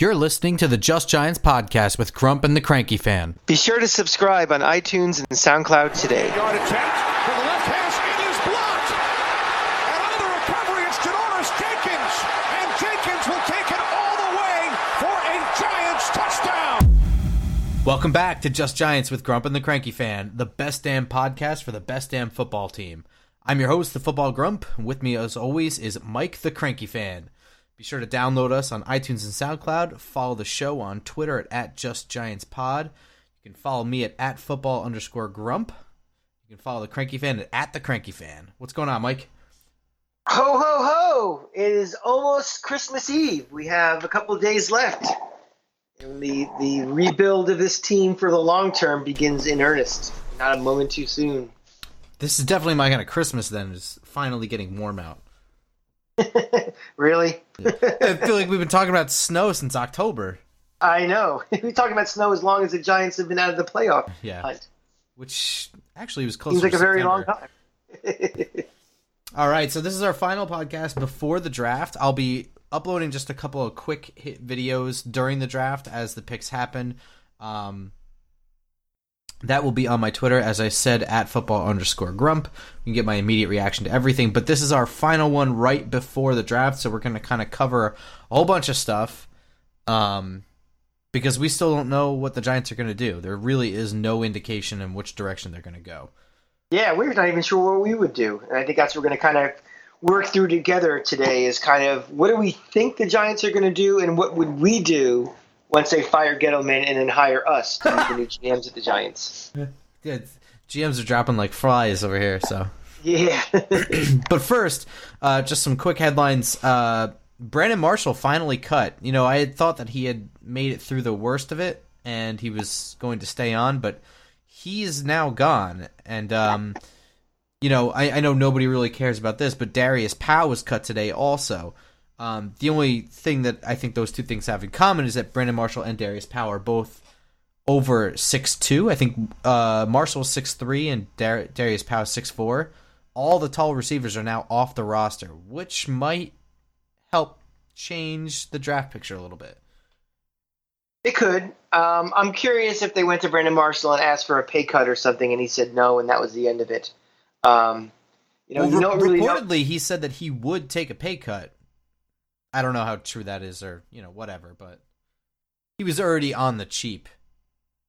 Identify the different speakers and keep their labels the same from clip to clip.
Speaker 1: You're listening to the Just Giants podcast with Grump and the Cranky Fan.
Speaker 2: Be sure to subscribe on iTunes and SoundCloud today.
Speaker 3: Yard attempt for the left hash. It is blocked. And on the recovery, it's Janoris Jenkins. And Jenkins will take it all the way for a Giants touchdown.
Speaker 1: Welcome back to Just Giants with Grump and the Cranky Fan, the best damn podcast for the best damn football team. I'm your host, the Football Grump. With me, as always, is Mike the Cranky Fan. Be sure to download us on iTunes and SoundCloud. Follow the show on Twitter at, at JustGiantsPod. You can follow me at, at football underscore grump. You can follow the Cranky Fan at, at the Cranky Fan. What's going on, Mike?
Speaker 2: Ho, ho, ho! It is almost Christmas Eve. We have a couple of days left. And the, the rebuild of this team for the long term begins in earnest. Not a moment too soon.
Speaker 1: This is definitely my kind of Christmas then, is finally getting warm out.
Speaker 2: really?
Speaker 1: I feel like we've been talking about snow since October.
Speaker 2: I know. We're talking about snow as long as the Giants have been out of the playoff
Speaker 1: Yeah.
Speaker 2: hunt.
Speaker 1: Which actually was close
Speaker 2: Seems like a very long time.
Speaker 1: All right, so this is our final podcast before the draft. I'll be uploading just a couple of quick hit videos during the draft as the picks happen. Um, that will be on my Twitter, as I said, at football underscore grump. You can get my immediate reaction to everything. But this is our final one right before the draft, so we're going to kind of cover a whole bunch of stuff. Um, because we still don't know what the Giants are going to do. There really is no indication in which direction they're going to go.
Speaker 2: Yeah, we're not even sure what we would do. And I think that's what we're going to kind of work through together today is kind of what do we think the Giants are going to do and what would we do once they fire Gettleman and then hire us to be the new GMs at the Giants.
Speaker 1: Yeah, GMs are dropping like flies over here, so.
Speaker 2: Yeah.
Speaker 1: But first, uh, just some quick headlines. Uh, Brandon Marshall finally cut. You know, I had thought that he had made it through the worst of it and he was going to stay on, but he's now gone. And, um, you know, I, I know nobody really cares about this, but Darius Powell was cut today also. Um, the only thing that I think those two things have in common is that Brandon Marshall and Darius Powell are both over six two. I think uh, Marshall six three and Dar- Darius Powell six four. All the tall receivers are now off the roster, which might help change the draft picture a little bit.
Speaker 2: it could. Um, I'm curious if they went to Brandon Marshall and asked for a pay cut or something and he said no and that was the end of it. Um, you know,
Speaker 1: Well,
Speaker 2: you
Speaker 1: re-
Speaker 2: really know.
Speaker 1: reportedly, he said that he would take a pay cut. I don't know how true that is, or you know, whatever. But he was already on the cheap.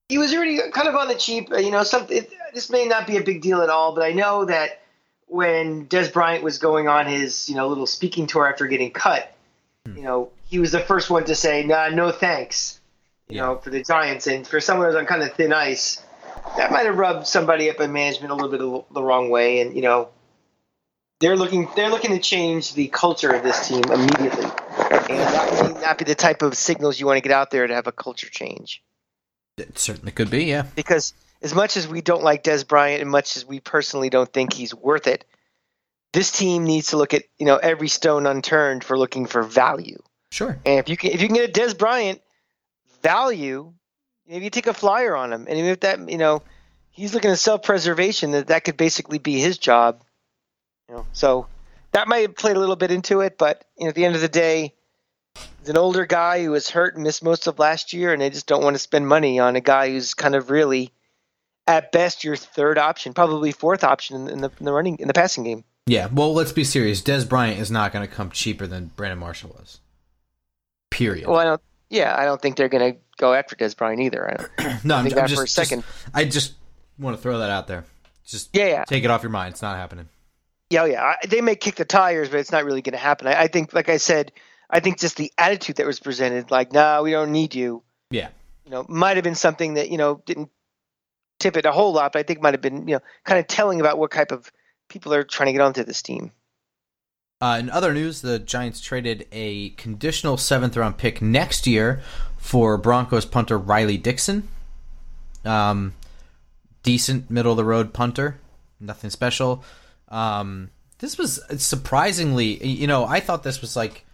Speaker 2: he was already kind of on the cheap. uh, You know, something. It, this may not be a big deal at all, but I know that when Dez Bryant was going on his you know little speaking tour after getting cut, you know, he was the first one to say, "Nah, no thanks." You
Speaker 1: Yeah.
Speaker 2: know, for the Giants and for someone who's on kind of thin ice, that might have rubbed somebody up in management a little bit the wrong way. And you know, they're looking they're looking to change the culture of this team immediately, and that may not be the type of signals you want to get out there to have a culture change
Speaker 1: It certainly could be, yeah.
Speaker 2: because as much as we don't like Dez Bryant and much as we personally don't think he's worth it, this team needs to look at you know every stone unturned for looking for value.
Speaker 1: Sure.
Speaker 2: And if you can if you can get a Dez Bryant value, maybe you take a flyer on him, and if that you know he's looking at self preservation, that that could basically be his job. You know, so that might have played a little bit into it, but you know, at the end of the day. He's an older guy who was hurt and missed most of last year, and they just don't want to spend money on a guy who's kind of really, at best, your third option, probably fourth option in the, in the running in the passing game.
Speaker 1: Yeah. Well, let's be serious. Dez Bryant is not going to come cheaper than Brandon Marshall was. Period.
Speaker 2: Well, I don't. Yeah, I don't think they're going to go after Dez Bryant either. I
Speaker 1: no, I'm,
Speaker 2: think
Speaker 1: I'm
Speaker 2: that
Speaker 1: just
Speaker 2: for a
Speaker 1: just-
Speaker 2: second.
Speaker 1: I just want to throw that out there. Just
Speaker 2: Yeah, yeah.
Speaker 1: take it off your mind. It's not happening.
Speaker 2: Yeah, yeah. They may kick the tires, but it's not really going to happen. I, I think, like I said, I think just the attitude that was presented, like, "No, we don't need you,"
Speaker 1: Yeah.
Speaker 2: you know, might have been something that you know didn't tip it a whole lot, but I think might have been you know kind of telling about what type of people are trying to get onto this team.
Speaker 1: Uh, in other news, the Giants traded a conditional seventh round pick next year for Broncos punter Riley Dixon. Um, decent middle of the road punter, nothing special. Um, this was surprisingly, you know, I thought this was like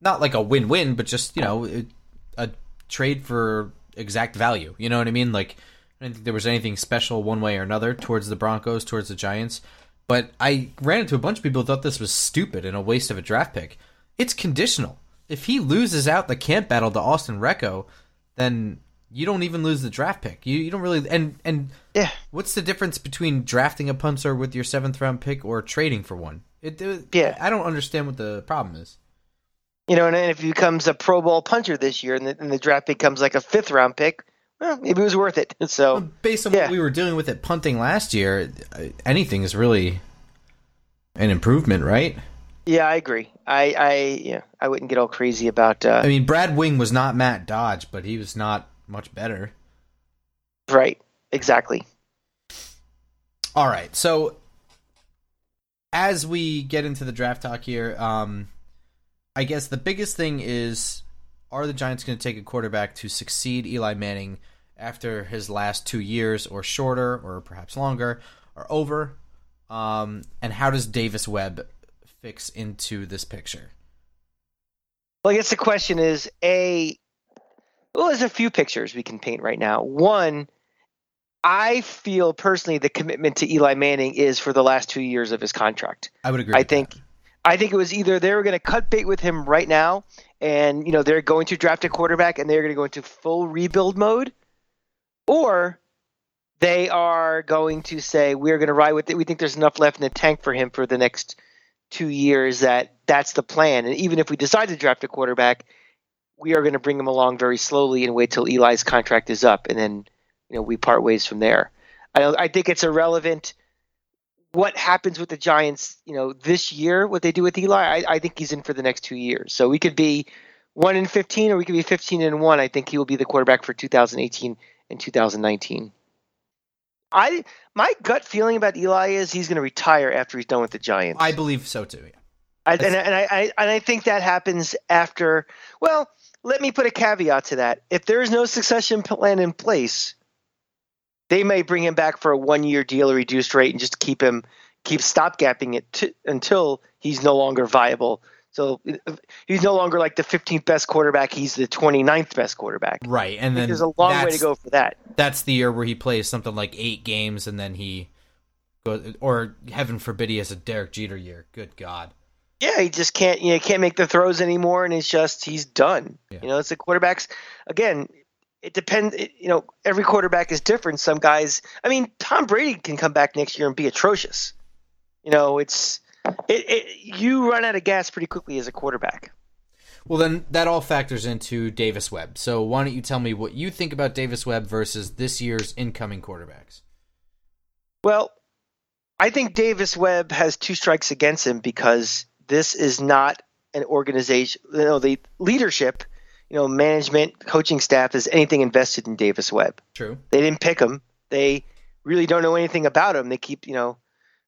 Speaker 1: not like a win win, but just you know a trade for exact value. You know what I mean? Like I didn't think there was anything special one way or another towards the Broncos, towards the Giants. But I ran into a bunch of people who thought this was stupid and a waste of a draft pick. It's conditional. if he loses out the camp battle to Austin Rehkow, then you don't even lose the draft pick. You you don't really and and
Speaker 2: Yeah.
Speaker 1: What's the difference between drafting a punter with your seventh round pick or trading for one? It, it-
Speaker 2: Yeah.
Speaker 1: I don't understand what the problem is.
Speaker 2: You know, and then if he becomes a Pro Bowl punter this year, and the, and the draft becomes like a fifth round pick, well, maybe it was worth it. So
Speaker 1: Based on
Speaker 2: Yeah.
Speaker 1: what we were dealing with at punting last year, anything is really an improvement, right?
Speaker 2: yeah, I agree. I I yeah, I wouldn't get all crazy about uh,
Speaker 1: I mean, Brad Wing was not Matt Dodge, but he was not much better.
Speaker 2: right. Exactly.
Speaker 1: All right, so as we get into the draft talk here, um, I guess the biggest thing is are the Giants going to take a quarterback to succeed Eli Manning after his last two years or shorter or perhaps longer are over? Um, and how does Davis Webb fix into this picture?
Speaker 2: Well, I guess the question is a. Well, there's a few pictures we can paint right now. One, I feel personally the commitment to Eli Manning is for the last two years of his contract.
Speaker 1: I would agree.
Speaker 2: I think,
Speaker 1: that.
Speaker 2: I think it was either they were going to cut bait with him right now, and you know they're going to draft a quarterback and they're going to go into full rebuild mode, or they are going to say we're going to ride with it. We think there's enough left in the tank for him for the next two years that that's the plan. And even if we decide to draft a quarterback, we are going to bring him along very slowly and wait till Eli's contract is up, and then you know we part ways from there. I, I think it's irrelevant what happens with the Giants, you know, this year, what they do with Eli. I, I think he's in for the next two years. So we could be one in fifteen, or we could be fifteen and one. I think he will be the quarterback for 2018 and 2019. I my gut feeling about Eli is he's going to retire after he's done with the Giants.
Speaker 1: I believe so too. Yeah.
Speaker 2: I, and, and I, I and I think that happens after. Well, let me put a caveat to that. If there is no succession plan in place, they may bring him back for a one-year deal, or reduced rate, and just keep him keep stopgapping it to, until he's no longer viable. So he's no longer like the 15th best quarterback; he's the 29th best quarterback.
Speaker 1: Right, and then
Speaker 2: There's a long way to go for that.
Speaker 1: That's the year where he plays something like eight games, and then he goes, or heaven forbid, he has a Derek Jeter year. Good God.
Speaker 2: Yeah, he just can't you know, can't make the throws anymore, and it's just he's done.
Speaker 1: Yeah.
Speaker 2: You know, it's the quarterbacks again. It depends. It, you know, every quarterback is different. Some guys. I mean, Tom Brady can come back next year and be atrocious. You know, it's it, it you run out of gas pretty quickly as a quarterback.
Speaker 1: Well, then that all factors into Davis Webb. So why don't you tell me what you think about Davis Webb versus this year's incoming quarterbacks?
Speaker 2: Well, I think Davis Webb has two strikes against him because this is not an organization. You know, the leadership, you know, management, coaching staff is anything invested in Davis Webb.
Speaker 1: True.
Speaker 2: They didn't pick him. They really don't know anything about him. They keep, you know,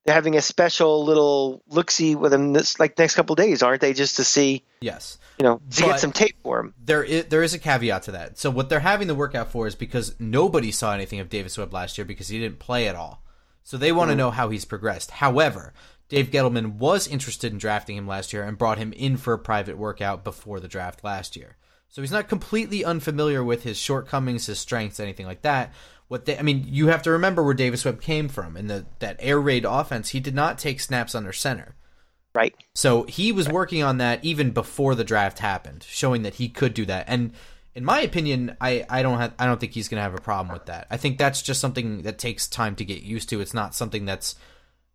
Speaker 2: they're having a special little look see with him this like next couple days, aren't they? Just to see,
Speaker 1: Yes.
Speaker 2: you know, to
Speaker 1: But-
Speaker 2: get some tape for him.
Speaker 1: There is, there is a caveat to that. So what they're having the workout for is because nobody saw anything of Davis Webb last year because he didn't play at all. So they want to mm. know how he's progressed. However, Dave Gettleman was interested in drafting him last year and brought him in for a private workout before the draft last year. So he's not completely unfamiliar with his shortcomings, his strengths, anything like that. What they, I mean, you have to remember where Davis Webb came from in the that air raid offense. He did not take snaps under center.
Speaker 2: Right.
Speaker 1: So he was working on that even before the draft happened, showing that he could do that. And in my opinion, I, I don't have I don't think he's going to have a problem with that. I think that's just something that takes time to get used to. It's not something that's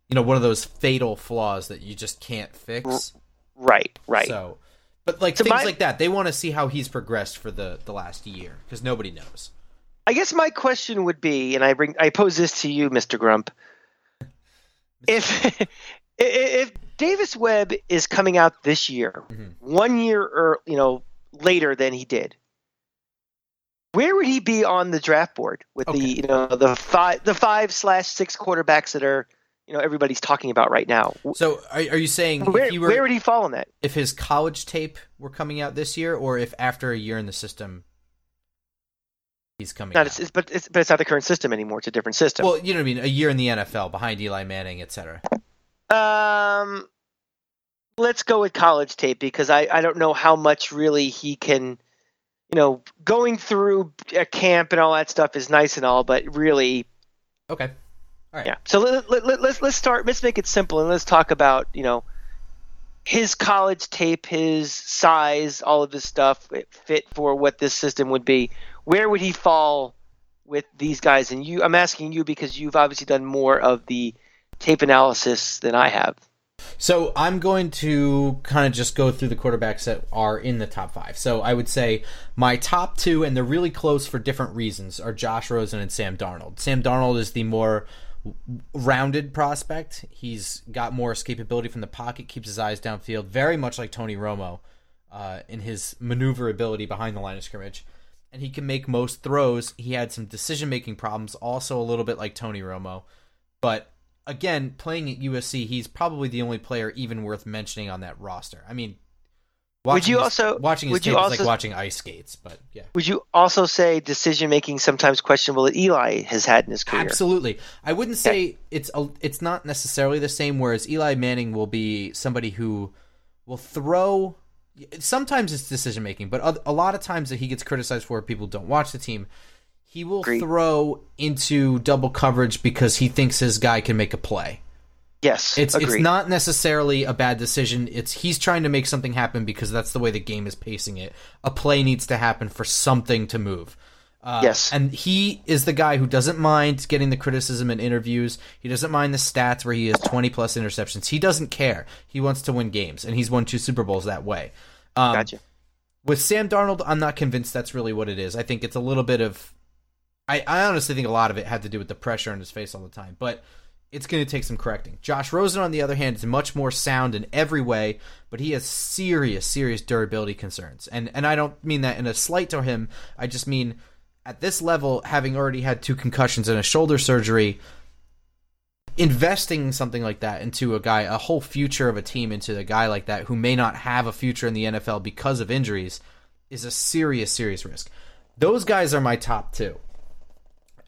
Speaker 1: you know one of those fatal flaws that you just can't fix.
Speaker 2: Right. Right.
Speaker 1: So, but like
Speaker 2: So
Speaker 1: things
Speaker 2: my-
Speaker 1: like that, they want to see how he's progressed for the the last year because nobody knows.
Speaker 2: I guess my question would be, and I bring I pose this to you, Mr. Grump. If if- Davis Webb is coming out this year,
Speaker 1: Mhm.
Speaker 2: one year or you know later than he did, where would he be on the draft board with
Speaker 1: Okay.
Speaker 2: the you know the five the five slash six quarterbacks that are you know everybody's talking about right now?
Speaker 1: So are, are you saying
Speaker 2: Where,
Speaker 1: if, he were,
Speaker 2: where would he fall in that?
Speaker 1: if his college tape were coming out this year, or if after a year in the system he's coming
Speaker 2: Not,
Speaker 1: out?
Speaker 2: it's, it's, but it's but it's not the current system anymore. It's a different system.
Speaker 1: Well, you know what I mean. A year in the NFL behind Eli Manning, etc.
Speaker 2: Um, let's go with college tape because I, I don't know how much really he can, you know, going through a camp and all that stuff is nice and all, but really,
Speaker 1: Okay. All right.
Speaker 2: yeah. So let, let, let, let's let's start. Let's make it simple and let's talk about you know, his college tape, his size, all of his stuff fit for what this system would be, where would he fall with these guys? And you, I'm asking you because you've obviously done more of the tape analysis than I have.
Speaker 1: So I'm going to kind of just go through the quarterbacks that are in the top five. So I would say my top two, and they're really close for different reasons, are Josh Rosen and Sam Darnold. Sam Darnold is the more rounded prospect. He's got more escapability from the pocket, keeps his eyes downfield, very much like Tony Romo uh, in his maneuverability behind the line of scrimmage. And he can make most throws. He had some decision making problems, also a little bit like Tony Romo. But again, playing at USC, he's probably the only player even worth mentioning on that roster. I mean,
Speaker 2: would you his, also
Speaker 1: watching his tape
Speaker 2: you
Speaker 1: is like watching ice skates? But yeah,
Speaker 2: would you also say decision making sometimes questionable that Eli has had in his career?
Speaker 1: Absolutely, I wouldn't say okay. it's a, it's not necessarily the same. Whereas Eli Manning will be somebody who will throw. Sometimes it's decision making, but a lot of times that he gets criticized for, people don't watch the team he will Agreed. throw into double coverage because he thinks his guy can make a play.
Speaker 2: Yes,
Speaker 1: it's
Speaker 2: agreed.
Speaker 1: it's not necessarily a bad decision. It's he's trying to make something happen because that's the way the game is pacing it. A play needs to happen for something to move.
Speaker 2: Uh, yes,
Speaker 1: and he is the guy who doesn't mind getting the criticism in interviews. He doesn't mind the stats where he has twenty plus interceptions. He doesn't care. He wants to win games, and he's won two Super Bowls that way.
Speaker 2: Um, gotcha.
Speaker 1: With Sam Darnold, I'm not convinced that's really what it is. I think it's a little bit of I, I honestly think a lot of it had to do with the pressure on his face all the time, but it's going to take some correcting. Josh Rosen, on the other hand, is much more sound in every way, but he has serious, serious durability concerns. And and I don't mean that in a slight to him. I just mean at this level, having already had two concussions and a shoulder surgery, investing something like that into a guy, a whole future of a team into a guy like that who may not have a future in the NFL because of injuries, is a serious, serious risk. Those guys are my top two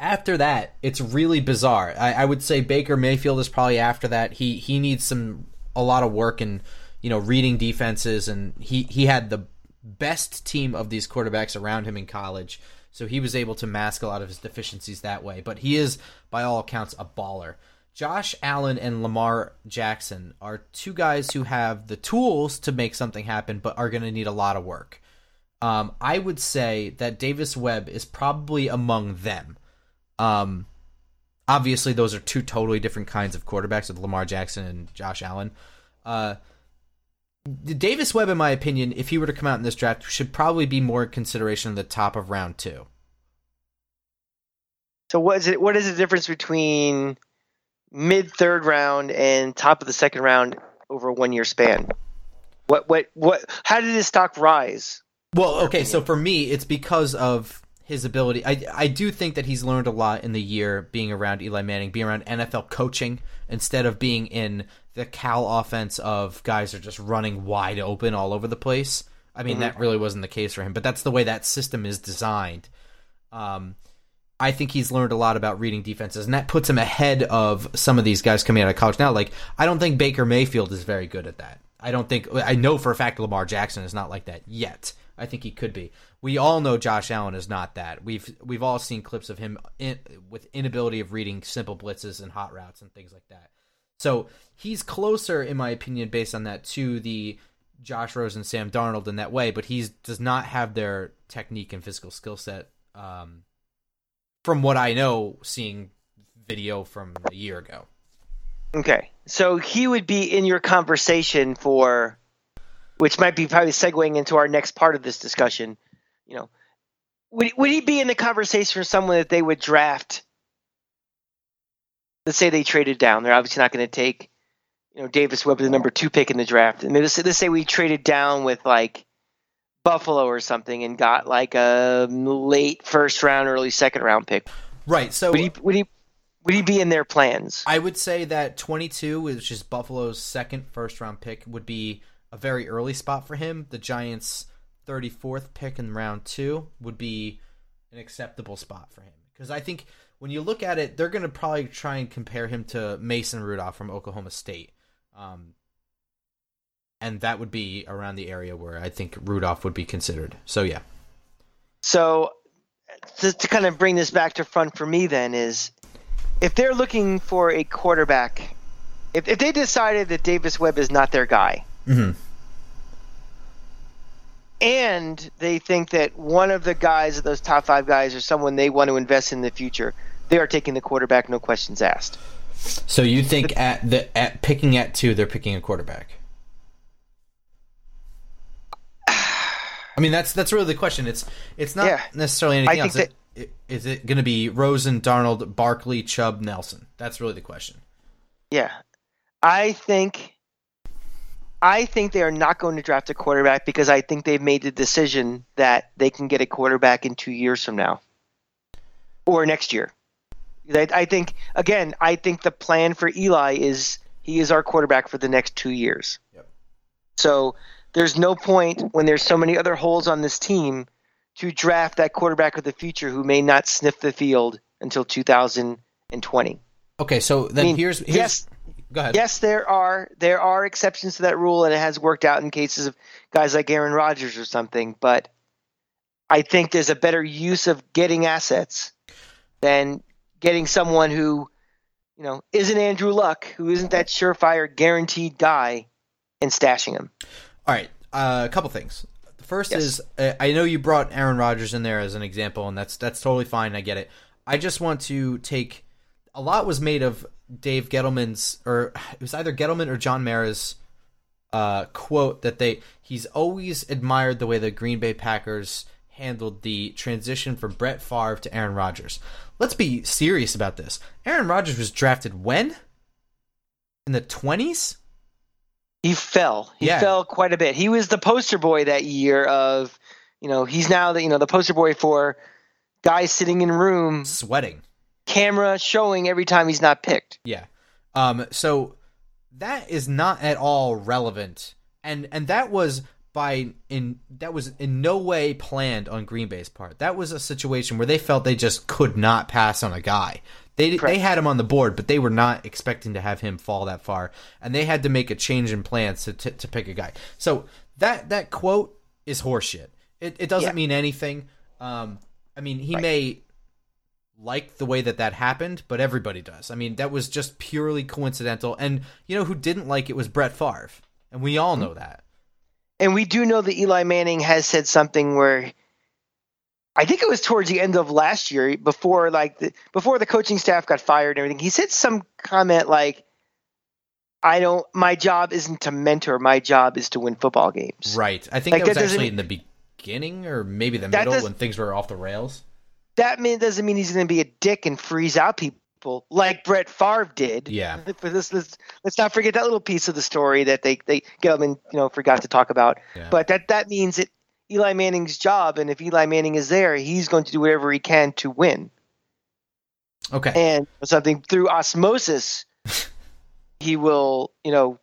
Speaker 1: after that, it's really bizarre. I, I, would say Baker Mayfield is probably after that. He he needs some a lot of work and you know reading defenses, and he he had the best team of these quarterbacks around him in college, so he was able to mask a lot of his deficiencies that way. But he is, by all accounts, a baller. Josh Allen and Lamar Jackson are two guys who have the tools to make something happen, but are going to need a lot of work. Um, I would say that Davis Webb is probably among them. Um, obviously, those are two totally different kinds of quarterbacks with Lamar Jackson and Josh Allen. Uh, Davis Webb, in my opinion, if he were to come out in this draft, should probably be more consideration in the top of round two.
Speaker 2: So what is it? What is the difference between mid third round and top of the second round over a one year span? What what what? How did his stock rise?
Speaker 1: Well, okay, so for me, it's because of his ability. I I do think that he's learned a lot in the year being around Eli Manning, being around NFL coaching instead of being in the Cal offense of guys are just running wide open all over the place. I mean, mm-hmm. that really wasn't the case for him, but that's the way that system is designed. Um, I think he's learned a lot about reading defenses, and that puts him ahead of some of these guys coming out of college now. Like, I don't think Baker Mayfield is very good at that. I don't think I know for a fact Lamar Jackson is not like that yet. I think he could be. We all know Josh Allen is not that. We've we've all seen clips of him in, with inability of reading simple blitzes and hot routes and things like that. So he's closer, in my opinion, based on that, to the Josh Rosen, and Sam Darnold in that way. But he does not have their technique and physical skill set. Um, from what I know, seeing video from a year ago.
Speaker 2: Okay, so he would be in your conversation for which might be probably segueing into our next part of this discussion. You know, would would he be in the conversation for someone that they would draft? Let's say they traded down. They're obviously not going to take, you know, Davis Webb the number two pick in the draft. And let's say, let's say we traded down with like Buffalo or something and got like a late first round, early second round pick.
Speaker 1: Right. So
Speaker 2: would he would he would he be in their plans?
Speaker 1: I would say that 22, which is Buffalo's second first round pick, would be a very early spot for him. The Giants' 34th pick in round two would be an acceptable spot for him. Because I think when you look at it, they're going to probably try and compare him to Mason Rudolph from Oklahoma State. Um, and that would be around the area where I think Rudolph would be considered. So, yeah.
Speaker 2: So, to, to kind of bring this back to front for me, then, is if they're looking for a quarterback, if, if they decided that Davis Webb is not their guy,
Speaker 1: Mhm.
Speaker 2: And they think that one of the guys of those top five guys are someone they want to invest in the future. They are taking the quarterback, no questions asked.
Speaker 1: So you think at the at picking at two, they're picking a quarterback? I mean, that's that's really the question. It's it's not
Speaker 2: Yeah.
Speaker 1: necessarily anything
Speaker 2: I
Speaker 1: else.
Speaker 2: think
Speaker 1: It- it- Is it going to be Rosen, Darnold, Barkley, Chubb, Nelson? That's really the question.
Speaker 2: Yeah. I think I think they are not going to draft a quarterback because I think they've made the decision that they can get a quarterback in two years from now. Or next year. I, I think again, I think the plan for Eli is he is our quarterback for the next two years.
Speaker 1: Yep.
Speaker 2: So there's no point when there's so many other holes on this team to draft that quarterback of the future who may not sniff the field until 2020.
Speaker 1: Okay, so then
Speaker 2: I mean,
Speaker 1: here's, here's
Speaker 2: yes,
Speaker 1: go ahead.
Speaker 2: yes, there are there are exceptions to that rule, and it has worked out in cases of guys like Aaron Rodgers or something. But I think there's a better use of getting assets than getting someone who, you know, isn't Andrew Luck, who isn't that surefire guaranteed guy, and stashing him.
Speaker 1: All right, uh, a couple things. The first
Speaker 2: Yes.
Speaker 1: is uh, I know you brought Aaron Rodgers in there as an example, and that's that's totally fine. I get it. I just want to take a lot was made of Dave Gettleman's, or it was either Gettleman or John Mara's uh, quote that they he's always admired the way the Green Bay Packers handled the transition from Brett Favre to Aaron Rodgers. Let's be serious about this. Aaron Rodgers was drafted when? In the twenties?
Speaker 2: He fell. He
Speaker 1: Yeah.
Speaker 2: fell quite a bit. He was the poster boy that year of, you know, he's now the you know the poster boy for guys sitting in rooms,
Speaker 1: Sweating.
Speaker 2: Camera showing every time he's not picked.
Speaker 1: Yeah. Um so that is not at all relevant. And and that was by in that was in no way planned on Green Bay's part. That was a situation where they felt they just could not pass on a guy. They
Speaker 2: Correct.
Speaker 1: they had him on the board, but they were not expecting to have him fall that far, and they had to make a change in plans to to, to pick a guy. So that that quote is horseshit. It it doesn't
Speaker 2: Yeah.
Speaker 1: mean anything. Um, I mean, he may like the way that that happened, but everybody does. I mean, that was just purely coincidental. And you know who didn't like it was Brett Favre, and we all know that.
Speaker 2: And we do know that Eli Manning has said something where I think it was towards the end of last year, before like the, before the coaching staff got fired and everything. He said some comment like, "I don't. My job isn't to mentor. My job is to win football games."
Speaker 1: Right. I think
Speaker 2: Like,
Speaker 1: that was
Speaker 2: that doesn't
Speaker 1: actually in the beginning or maybe the middle when things were off the rails.
Speaker 2: That mean doesn't mean he's going to be a dick and freeze out people like Brett Favre did.
Speaker 1: Yeah.
Speaker 2: This, let's, let's not forget that little piece of the story that they they Gettleman you know forgot to talk about.
Speaker 1: Yeah.
Speaker 2: But that that means that Eli Manning's job, and if Eli Manning is there, he's going to do whatever he can to win.
Speaker 1: Okay.
Speaker 2: And something through osmosis, he will you know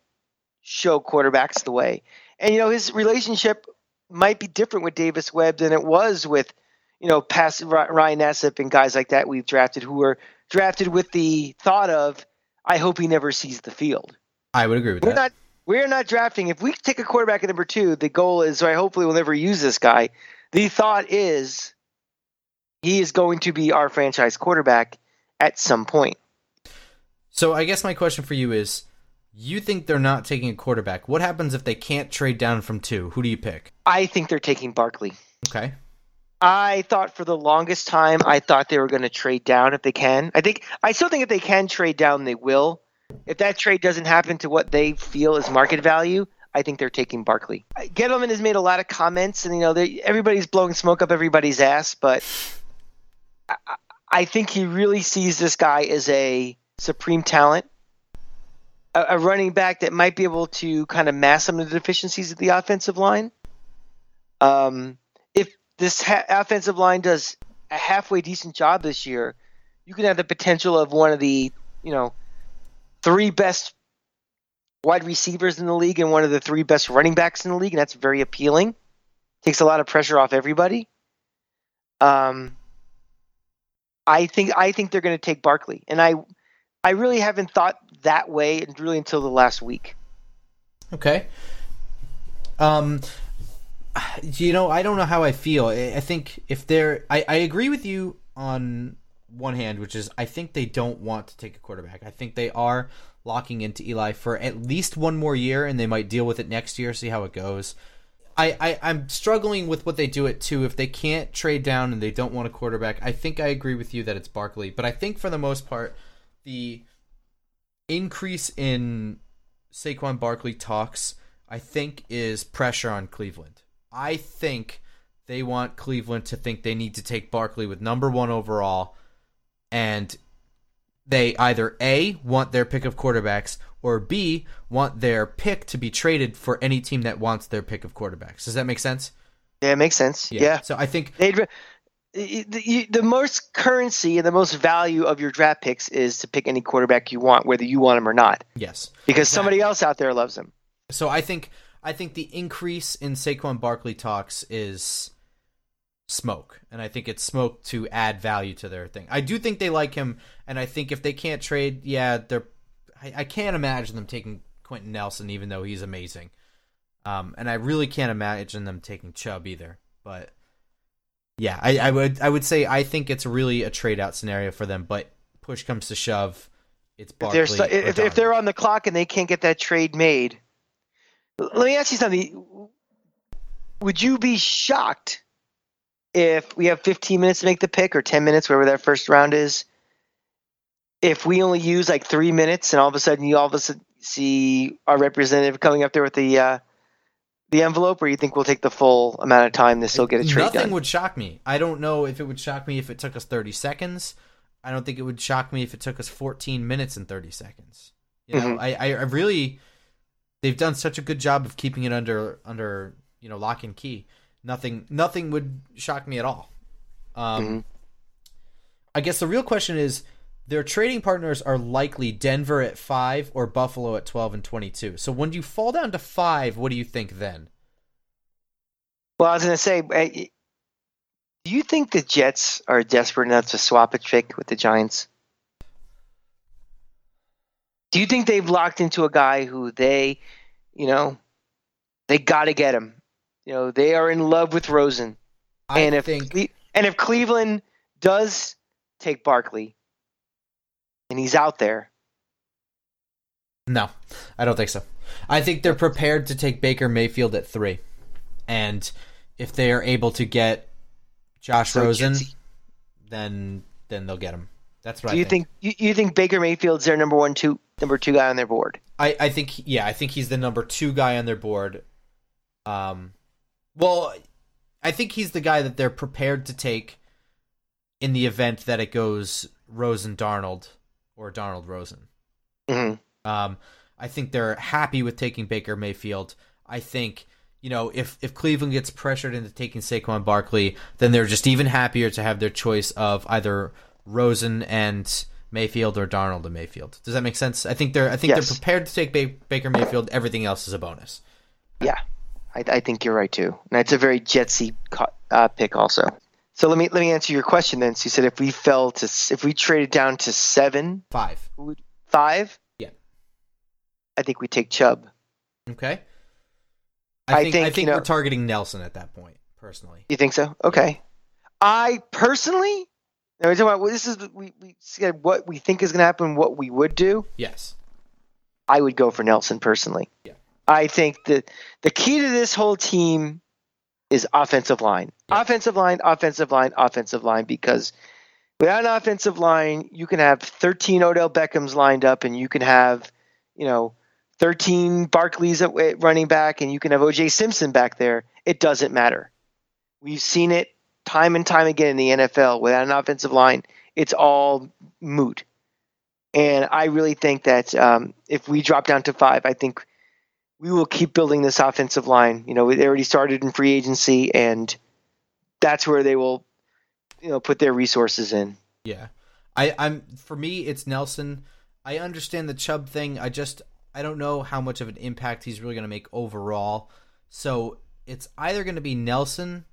Speaker 2: show quarterbacks the way. And you know his relationship might be different with Davis Webb than it was with you know past Ryan Nassib and guys like that we've drafted who were drafted with the thought of I hope he never sees the field.
Speaker 1: I would agree with
Speaker 2: We're
Speaker 1: that.
Speaker 2: not we're not drafting. If we take a quarterback at number two, the goal is right. Hopefully, we'll never use this guy. The thought is he is going to be our franchise quarterback at some point.
Speaker 1: so I guess my question for you is you think they're not taking a quarterback. What happens if they can't trade down from two? Who do you pick?
Speaker 2: I think they're taking Barkley.
Speaker 1: Okay.
Speaker 2: I thought for the longest time, I thought they were going to trade down if they can. I think I still think if they can trade down, they will. If that trade doesn't happen to what they feel is market value, I think they're taking Barkley. Gettleman has made a lot of comments, and you know everybody's blowing smoke up everybody's ass, but I, I think he really sees this guy as a supreme talent, a, a running back that might be able to kind of mask some of the deficiencies of the offensive line. Um, this ha- offensive line does a halfway decent job this year, you can have the potential of one of the, you know, three best wide receivers in the league and one of the three best running backs in the league, and that's very appealing. Takes a lot of pressure off everybody. Um, I think I think they're going to take Barkley, and I I really haven't thought that way really until the last week.
Speaker 1: Okay. Um, you know, I don't know how I feel. I think if they're, I, I agree with you on one hand, which is I think they don't want to take a quarterback. I think they are locking into Eli for at least one more year, and they might deal with it next year, see how it goes. I, I I'm struggling with what they do it too. If they can't trade down and they don't want a quarterback, I think I agree with you that it's Barkley. But I think for the most part, the increase in Saquon Barkley talks, I think, is pressure on Cleveland. I think they want Cleveland to think they need to take Barkley with number one overall, and they either A, want their pick of quarterbacks, or B, want their pick to be traded for any team that wants their pick of quarterbacks. Does that make sense?
Speaker 2: Yeah, it makes sense. Yeah. yeah.
Speaker 1: So I think
Speaker 2: They'd, the, the most currency and the most value of your draft picks is to pick any quarterback you want, whether you want him or not,
Speaker 1: yes.
Speaker 2: because somebody else out there loves him.
Speaker 1: So I think I think the increase in Saquon Barkley talks is smoke, and I think it's smoke to add value to their thing. I do think they like him, and I think if they can't trade, yeah, they're. I, I can't imagine them taking Quenton Nelson, even though he's amazing. Um, and I really can't imagine them taking Chubb either. But yeah, I, I would I would say I think it's really a trade out scenario for them. But push comes to shove, it's
Speaker 2: If
Speaker 1: Barkley.
Speaker 2: they're, stu- if, if they're on the clock and they can't get that trade made, let me ask you something. Would you be shocked if we have 15 minutes to make the pick or 10 minutes, wherever that first round is? If we only use like three minutes and all of a sudden you all of a sudden see our representative coming up there with the uh, the envelope, or you think we'll take the full amount of time to still get a trade
Speaker 1: Nothing
Speaker 2: done?
Speaker 1: would shock me. I don't know if it would shock me if it took us 30 seconds. I don't think it would shock me if it took us 14 minutes and 30 seconds. You know,
Speaker 2: Mhm.
Speaker 1: I, I I really they've done such a good job of keeping it under under you know lock and key. Nothing nothing would shock me at all. Um,
Speaker 2: Mhm.
Speaker 1: I guess the real question is their trading partners are likely Denver at five or Buffalo at 12 and 22. So when you fall down to five, what do you think then?
Speaker 2: Well, I was going to say, uh, do you think the Jets are desperate enough to swap a pick with the Giants? Do you think they've locked into a guy who they, you know, they got to get him? You know, they are in love with Rosen,
Speaker 1: I
Speaker 2: and if
Speaker 1: think
Speaker 2: Cle- and if Cleveland does take Barkley, and he's out there,
Speaker 1: No, I don't think so. I think they're prepared to take Baker Mayfield at three, and if they are able to get Josh
Speaker 2: So
Speaker 1: Rosen, then then they'll get him. That's right.
Speaker 2: do
Speaker 1: I
Speaker 2: you think, you, you think Baker Mayfield's their number one, two, number two guy on their board?
Speaker 1: I, I think yeah, I think he's the number two guy on their board. Um, well, I think he's the guy that they're prepared to take in the event that it goes Rosen Darnold or Darnold Rosen.
Speaker 2: hmm
Speaker 1: Um, I think they're happy with taking Baker Mayfield. I think you know if if Cleveland gets pressured into taking Saquon Barkley, then they're just even happier to have their choice of either Rosen and Mayfield or Darnold and Mayfield. Does that make sense? I think they're I think
Speaker 2: Yes.
Speaker 1: they're prepared to take ba- Baker Mayfield. Everything else is a bonus.
Speaker 2: Yeah, I, I think you're right too. And it's a very Jetsy uh, pick also. So let me let me answer your question then. So you said if we fell to s- if we traded down to seven,
Speaker 1: Five.
Speaker 2: would- five,
Speaker 1: Yeah.
Speaker 2: I think we take Chubb.
Speaker 1: Okay.
Speaker 2: I
Speaker 1: I think I
Speaker 2: think,
Speaker 1: think
Speaker 2: you know-
Speaker 1: we're targeting Nelson at that point. Personally,
Speaker 2: You think so? Okay. I personally, now we're talking about this is we we said what we think is going to happen, what we would do.
Speaker 1: yes.
Speaker 2: I would go for Nelson personally.
Speaker 1: Yeah.
Speaker 2: I think that the key to this whole team is offensive line.
Speaker 1: Yeah.
Speaker 2: Offensive line, offensive line, offensive line, because without an offensive line, you can have 13 Odell Beckhams lined up and you can have, you know, 13 Barkleys at running back and you can have OJ Simpson back there. It doesn't matter. We've seen it time and time again in the NFL. Without an offensive line, it's all moot. And I really think that um, if we drop down to five, I think we will keep building this offensive line. You know, they already started in free agency, and that's where they will, you know, put their resources in.
Speaker 1: Yeah, I, I'm for me, it's Nelson. I understand the Chubb thing. I just I don't know how much of an impact he's really going to make overall. So it's either going to be Nelson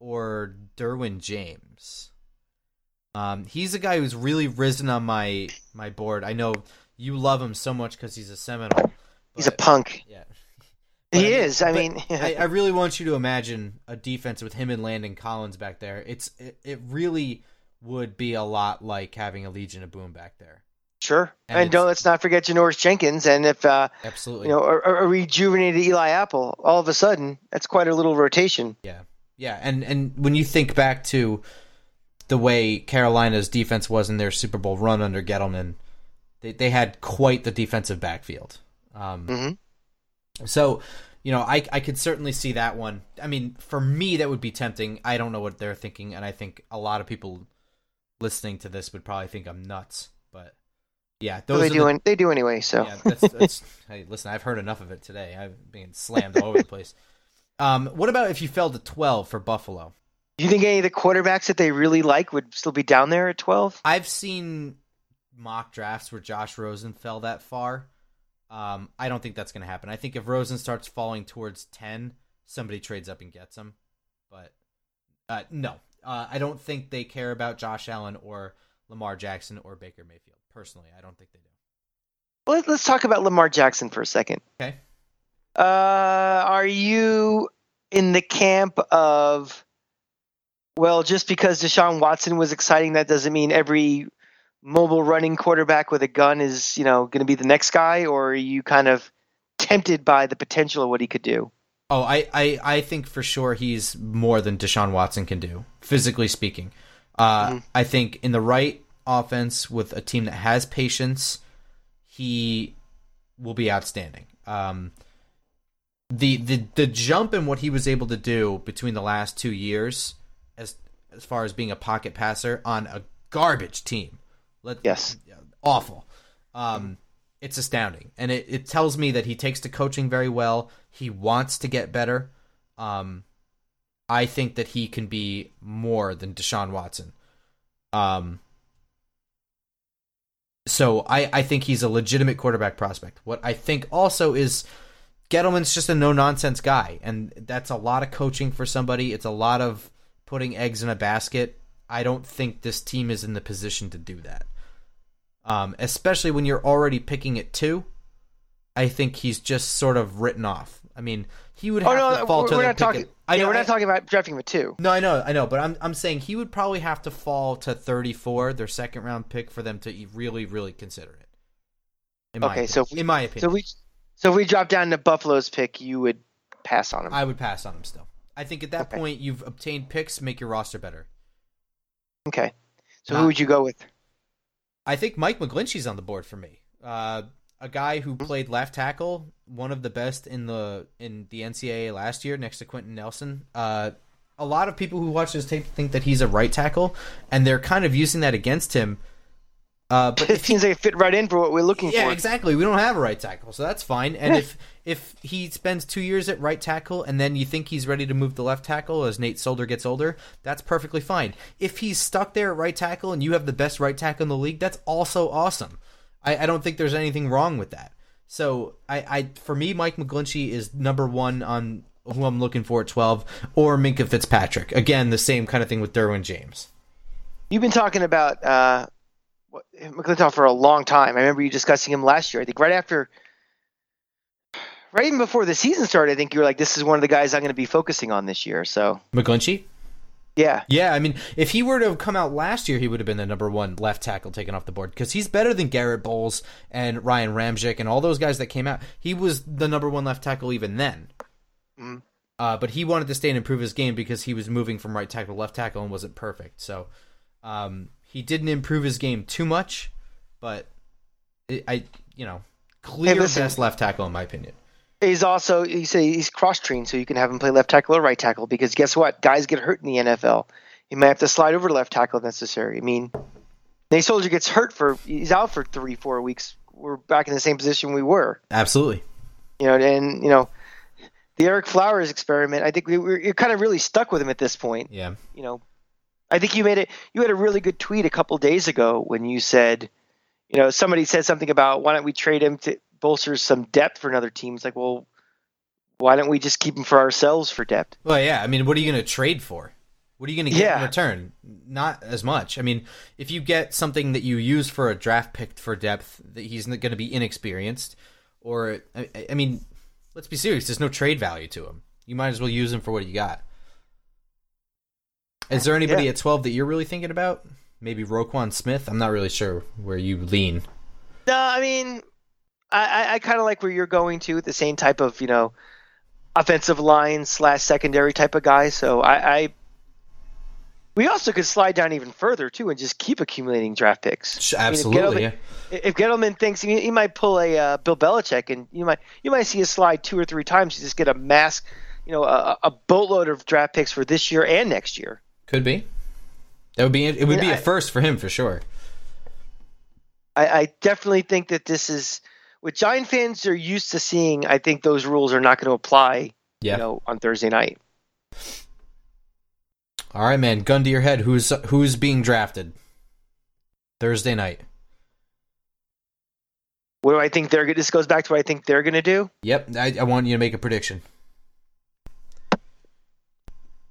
Speaker 1: or Derwin James. Um, he's a guy who's really risen on my my board. I know you love him so much because he's a Seminole.
Speaker 2: He's a punk.
Speaker 1: yeah.
Speaker 2: He
Speaker 1: I mean-
Speaker 2: is. I
Speaker 1: but
Speaker 2: mean,
Speaker 1: I, I really want you to imagine a defense with him and Landon Collins back there. It's it, it really would be a lot like having a Legion of Boom back there.
Speaker 2: Sure.
Speaker 1: And
Speaker 2: And, don't let's not forget Janoris Jenkins. And if uh,
Speaker 1: Absolutely.
Speaker 2: you know a, a rejuvenated Eli Apple, all of a sudden that's quite a little rotation.
Speaker 1: Yeah, yeah, and and when you think back to the way Carolina's defense was in their Super Bowl run under Gettleman, they they had quite the defensive backfield. Um,
Speaker 2: Mhm.
Speaker 1: So, you know, I I could certainly see that one. I mean, for me, that would be tempting. I don't know what they're thinking, and I think a lot of people listening to this would probably think I'm nuts. But yeah, those
Speaker 2: they
Speaker 1: are
Speaker 2: do.
Speaker 1: the-
Speaker 2: an- they do anyway. So
Speaker 1: yeah, that's, that's hey, listen, I've heard enough of it today. I've been slammed all over the place. Um, what about if you fell to twelve for Buffalo?
Speaker 2: do you think any of the quarterbacks that they really like would still be down there at twelve?
Speaker 1: I've seen mock drafts where Josh Rosen fell that far. Um, I don't think that's going to happen. I think if Rosen starts falling towards ten, somebody trades up and gets him. But uh, no, uh, I don't think they care about Josh Allen or Lamar Jackson or Baker Mayfield. Personally, I don't think they do.
Speaker 2: Well, let's talk about Lamar Jackson for a second.
Speaker 1: Okay.
Speaker 2: Uh, are you in the camp of, well, just because Deshaun Watson was exciting, that doesn't mean every mobile running quarterback with a gun is, you know, going to be the next guy, or are you kind of tempted by the potential of what he could do?
Speaker 1: Oh, I, I, I think for sure he's more than Deshaun Watson can do, physically speaking. Uh,
Speaker 2: Mhm.
Speaker 1: I think in the right offense with a team that has patience, he will be outstanding. Um, the, the the jump in what he was able to do between the last two years, as as far as being a pocket passer on a garbage team, let
Speaker 2: Yes.
Speaker 1: awful. Um, it's astounding, and it, it tells me that he takes to coaching very well. He wants to get better. Um, I think that he can be more than Deshaun Watson. Um, so I, I think he's a legitimate quarterback prospect. What I think also is Gettleman's just a no nonsense guy, and that's a lot of coaching for somebody. It's a lot of putting eggs in a basket. I don't think this team is in the position to do that. Um, especially when you're already picking at two. I think he's just sort of written off. I mean, he would have
Speaker 2: Oh
Speaker 1: have
Speaker 2: no,
Speaker 1: to fall
Speaker 2: we're,
Speaker 1: to
Speaker 2: we're
Speaker 1: the
Speaker 2: not talking.
Speaker 1: at- I
Speaker 2: yeah,
Speaker 1: know,
Speaker 2: we're
Speaker 1: I-
Speaker 2: not talking about drafting with two.
Speaker 1: no, I know, I know, but I'm I'm saying he would probably have to fall to 34, their second round pick, for them to really, really consider it. In my
Speaker 2: Okay, so
Speaker 1: opinion.
Speaker 2: we-
Speaker 1: in my opinion,
Speaker 2: So we, so if we drop down to Buffalo's pick, you would pass on him.
Speaker 1: I would pass on him still. I think at that
Speaker 2: Okay.
Speaker 1: point you've obtained picks, make your roster better.
Speaker 2: okay. So
Speaker 1: Not-
Speaker 2: who would you go with?
Speaker 1: I think Mike McGlinchey's on the board for me. Uh, a guy who played left tackle, one of the best in the in the NCAA last year, next to Quenton Nelson. Uh, a lot of people who watch this tape think that he's a right tackle, and they're kind of using that against him. Uh, but
Speaker 2: It seems like it fit right in for what we're looking
Speaker 1: yeah,
Speaker 2: for.
Speaker 1: Yeah, exactly. We don't have a right tackle, so that's fine. And
Speaker 2: Yeah.
Speaker 1: if if he spends two years at right tackle, and then you think he's ready to move to left tackle as Nate Solder gets older, that's perfectly fine. If he's stuck there at right tackle, and you have the best right tackle in the league, that's also awesome. I, I don't think there's anything wrong with that. So I, I for me, Mike McGlinchey is number one on who I'm looking for at 12, or Minkah Fitzpatrick. Again, the same kind of thing with Derwin James.
Speaker 2: You've been talking about uh, McClintock for a long time. I remember you discussing him last year. I think right after, right even before the season started, I think you were like, "This is one of the guys I'm going to be focusing on this year." So
Speaker 1: McGlinchey?
Speaker 2: yeah,
Speaker 1: Yeah, I mean, if he were to have come out last year, he would have been the number one left tackle taken off the board because he's better than Garett Bolles and Ryan Ramczyk and all those guys that came out. He was the number one left tackle even then.
Speaker 2: Mhm.
Speaker 1: Uh, but he wanted to stay and improve his game because he was moving from right tackle to left tackle and wasn't perfect. So um, he didn't improve his game too much, but it, I, you know, clear
Speaker 2: listen.
Speaker 1: best left tackle in my opinion.
Speaker 2: he's also he say he's cross trained, so you can have him play left tackle or right tackle. Because guess what, guys get hurt in the NFL. He might have to slide over to left tackle if necessary. I mean, Nate Solder gets hurt for he's out for three four weeks. We're back in the same position we were.
Speaker 1: Absolutely.
Speaker 2: You know, and you know, the Ereck Flowers experiment. I think we we're, you're kind of really stuck with him at this point.
Speaker 1: Yeah.
Speaker 2: You know, I think you made it. You had a really good tweet a couple days ago when you said, you know, somebody said something about why don't we trade him to bolster some depth for another team? It's like, well, why don't we just keep him for ourselves for depth?
Speaker 1: Well, yeah. I mean, what are you going to trade for? What are you going to get in return? Not as much. I mean, if you get something that you use for a draft pick for depth, that he's going to be inexperienced, or I, I mean, let's be serious. There's no trade value to him. You might as well use him for what you got. Is there anybody
Speaker 2: Yeah.
Speaker 1: at 12 that you're really thinking about? Maybe Roquan Smith. I'm not really sure where you lean.
Speaker 2: No, I mean, I, I, kind of like where you're going to, the same type of you know, offensive line slash secondary type of guy. So I, I, we also could slide down even further too and just keep accumulating draft picks.
Speaker 1: Sh-
Speaker 2: I mean, if
Speaker 1: Absolutely.
Speaker 2: Gettleman- If Gettleman thinks he, he might pull a uh, Bill Belichick, and you might you might see a slide two or three times, you just get a mass, you know, a, a boatload of draft picks for this year and next year.
Speaker 1: Could be. That would be. It would be a first for him for sure.
Speaker 2: I, I definitely think that this is what Giant fans are used to seeing. I think those rules are not going to apply,
Speaker 1: Yeah.
Speaker 2: you know, on Thursday night.
Speaker 1: All right, man. Gun to your head. Who's who's being drafted Thursday night?
Speaker 2: What do I think they're? This goes back to what I think they're going to do.
Speaker 1: Yep. I, I want you to make a prediction.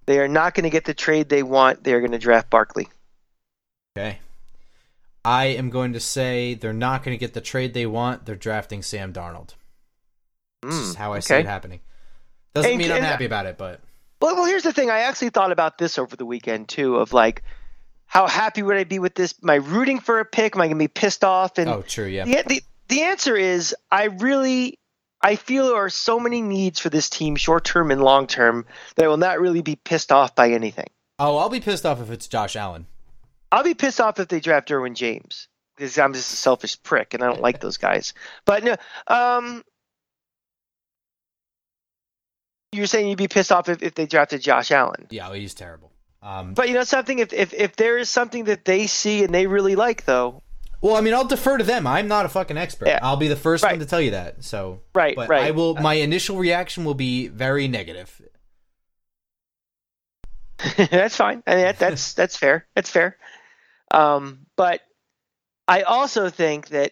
Speaker 2: They are not going to get the trade they want. They are going to draft Barkley.
Speaker 1: Okay. I am going to say they're not going to get the trade they want. They're drafting Sam Darnold. This is
Speaker 2: Mm,
Speaker 1: how I see it happening. Doesn't
Speaker 2: And-
Speaker 1: mean I'm happy about it, but
Speaker 2: Well, well, here's the thing. I actually thought about this over the weekend too. Of like, how happy would I be with this? Am I rooting for a pick? Am I going to be pissed off? And
Speaker 1: oh, true. Yeah.
Speaker 2: the, the the answer is I really I feel there are so many needs for this team, short term and long term, that I will not really be pissed off by anything.
Speaker 1: Oh, I'll be pissed off if it's Josh Allen.
Speaker 2: I'll be pissed off if they draft Derwin James because I'm just a selfish prick and I don't like those guys. But no, um, you're saying you'd be pissed off if, if they drafted Josh Allen.
Speaker 1: Yeah, he's terrible. Um,
Speaker 2: But you know something, if, if if there is something that they see and they really like, though,
Speaker 1: well, I mean, I'll defer to them. I'm not a fucking expert.
Speaker 2: Yeah.
Speaker 1: I'll be the first
Speaker 2: Right.
Speaker 1: one to tell you that. So,
Speaker 2: right,
Speaker 1: but
Speaker 2: right.
Speaker 1: I will. My initial reaction will be very negative.
Speaker 2: that's fine. I mean, that, that's that's fair. That's fair. Um, but I also think that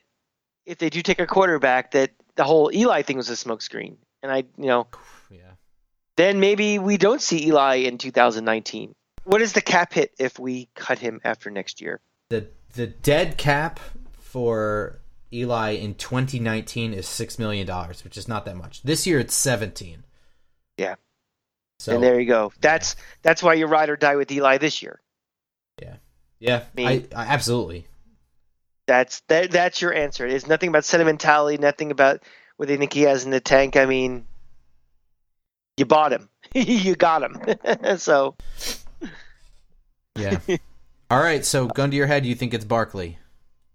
Speaker 2: if they do take a quarterback, that the whole Eli thing was a smokescreen, and I, you know,
Speaker 1: Yeah.
Speaker 2: then maybe we don't see Eli in 2019. What is the cap hit if we cut him after next year?
Speaker 1: The the dead cap for Eli in 2019 is six million dollars, which is not that much. This year it's 17.
Speaker 2: Yeah.
Speaker 1: So
Speaker 2: and there you go. That's that's why you ride or die with Eli this year.
Speaker 1: yeah,
Speaker 2: mean-
Speaker 1: I, I absolutely.
Speaker 2: That's that. That's your answer. It's nothing about sentimentality. Nothing about what they think he has in the tank. I mean, you bought him. you got him. so
Speaker 1: Yeah. All right. So, gun to your head, you think it's Barkley?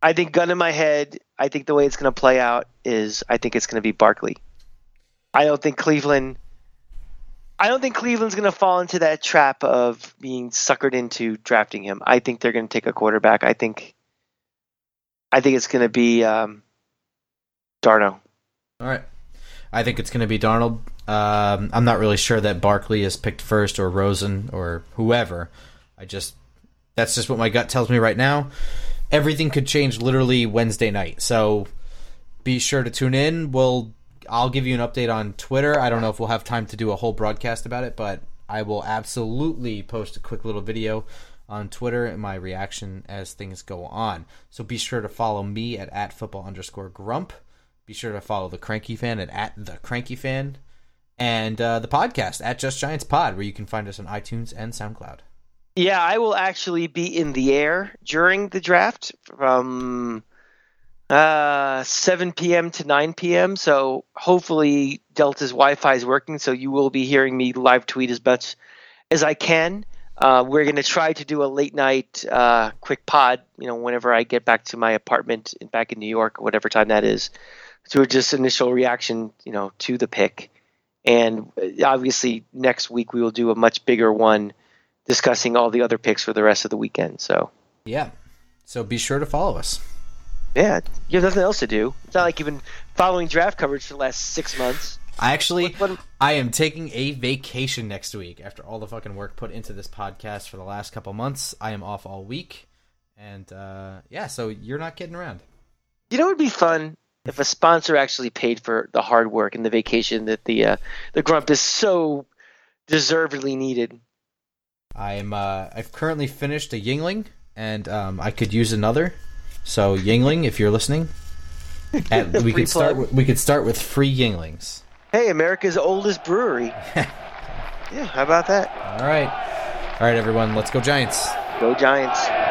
Speaker 2: I think, gun in my head, I think the way it's going to play out is I think it's going to be Barkley. I don't think Cleveland. I don't think Cleveland's going to fall into that trap of being suckered into drafting him. I think they're going to take a quarterback. I think. I think it's going to be um, Darno.
Speaker 1: All right. I think it's going to be Darnold. Um, I'm not really sure that Barkley is picked first or Rosen or whoever. I just that's just what my gut tells me right now. Everything could change literally Wednesday night. So be sure to tune in. We'll I'll give you an update on Twitter. I don't know if we'll have time to do a whole broadcast about it, but I will absolutely post a quick little video on Twitter and my reaction as things go on. So be sure to follow me at, at football underscore grump. Be sure to follow the Cranky Fan at, at the Cranky Fan and uh, the podcast at Just Giants Pod, where you can find us on iTunes and SoundCloud.
Speaker 2: Yeah, I will actually be in the air during the draft from uh, 7 p.m. to 9 p.m. So hopefully Delta's Wi-Fi is working, so you will be hearing me live tweet as much as I can. Uh, we're going to try to do a late night uh, quick pod, you know, whenever I get back to my apartment in, back in New York, whatever time that is, to just initial reaction, you know, to the pick. And uh, obviously next week we will do a much bigger one discussing all the other picks for the rest of the weekend. So
Speaker 1: Yeah. So be sure to follow us.
Speaker 2: yeah, you have nothing else to do. It's not like you've been following draft coverage for the last six months.
Speaker 1: I actually,
Speaker 2: What- what-
Speaker 1: I am taking a vacation next week after all the fucking work put into this podcast for the last couple months. I am off all week, and uh, yeah, so you're not kidding around.
Speaker 2: You know, it would be fun if a sponsor actually paid for the hard work and the vacation that the uh, the Grump is so deservedly needed.
Speaker 1: I am. Uh, I've currently finished a Yuengling, and um, I could use another. So Yuengling, if you're listening, at, we could start. With, we could start with free Yuenglings.
Speaker 2: Hey, America's oldest brewery. yeah, how about that?
Speaker 1: All right, all right, everyone. Let's go Giants.
Speaker 2: Go Giants.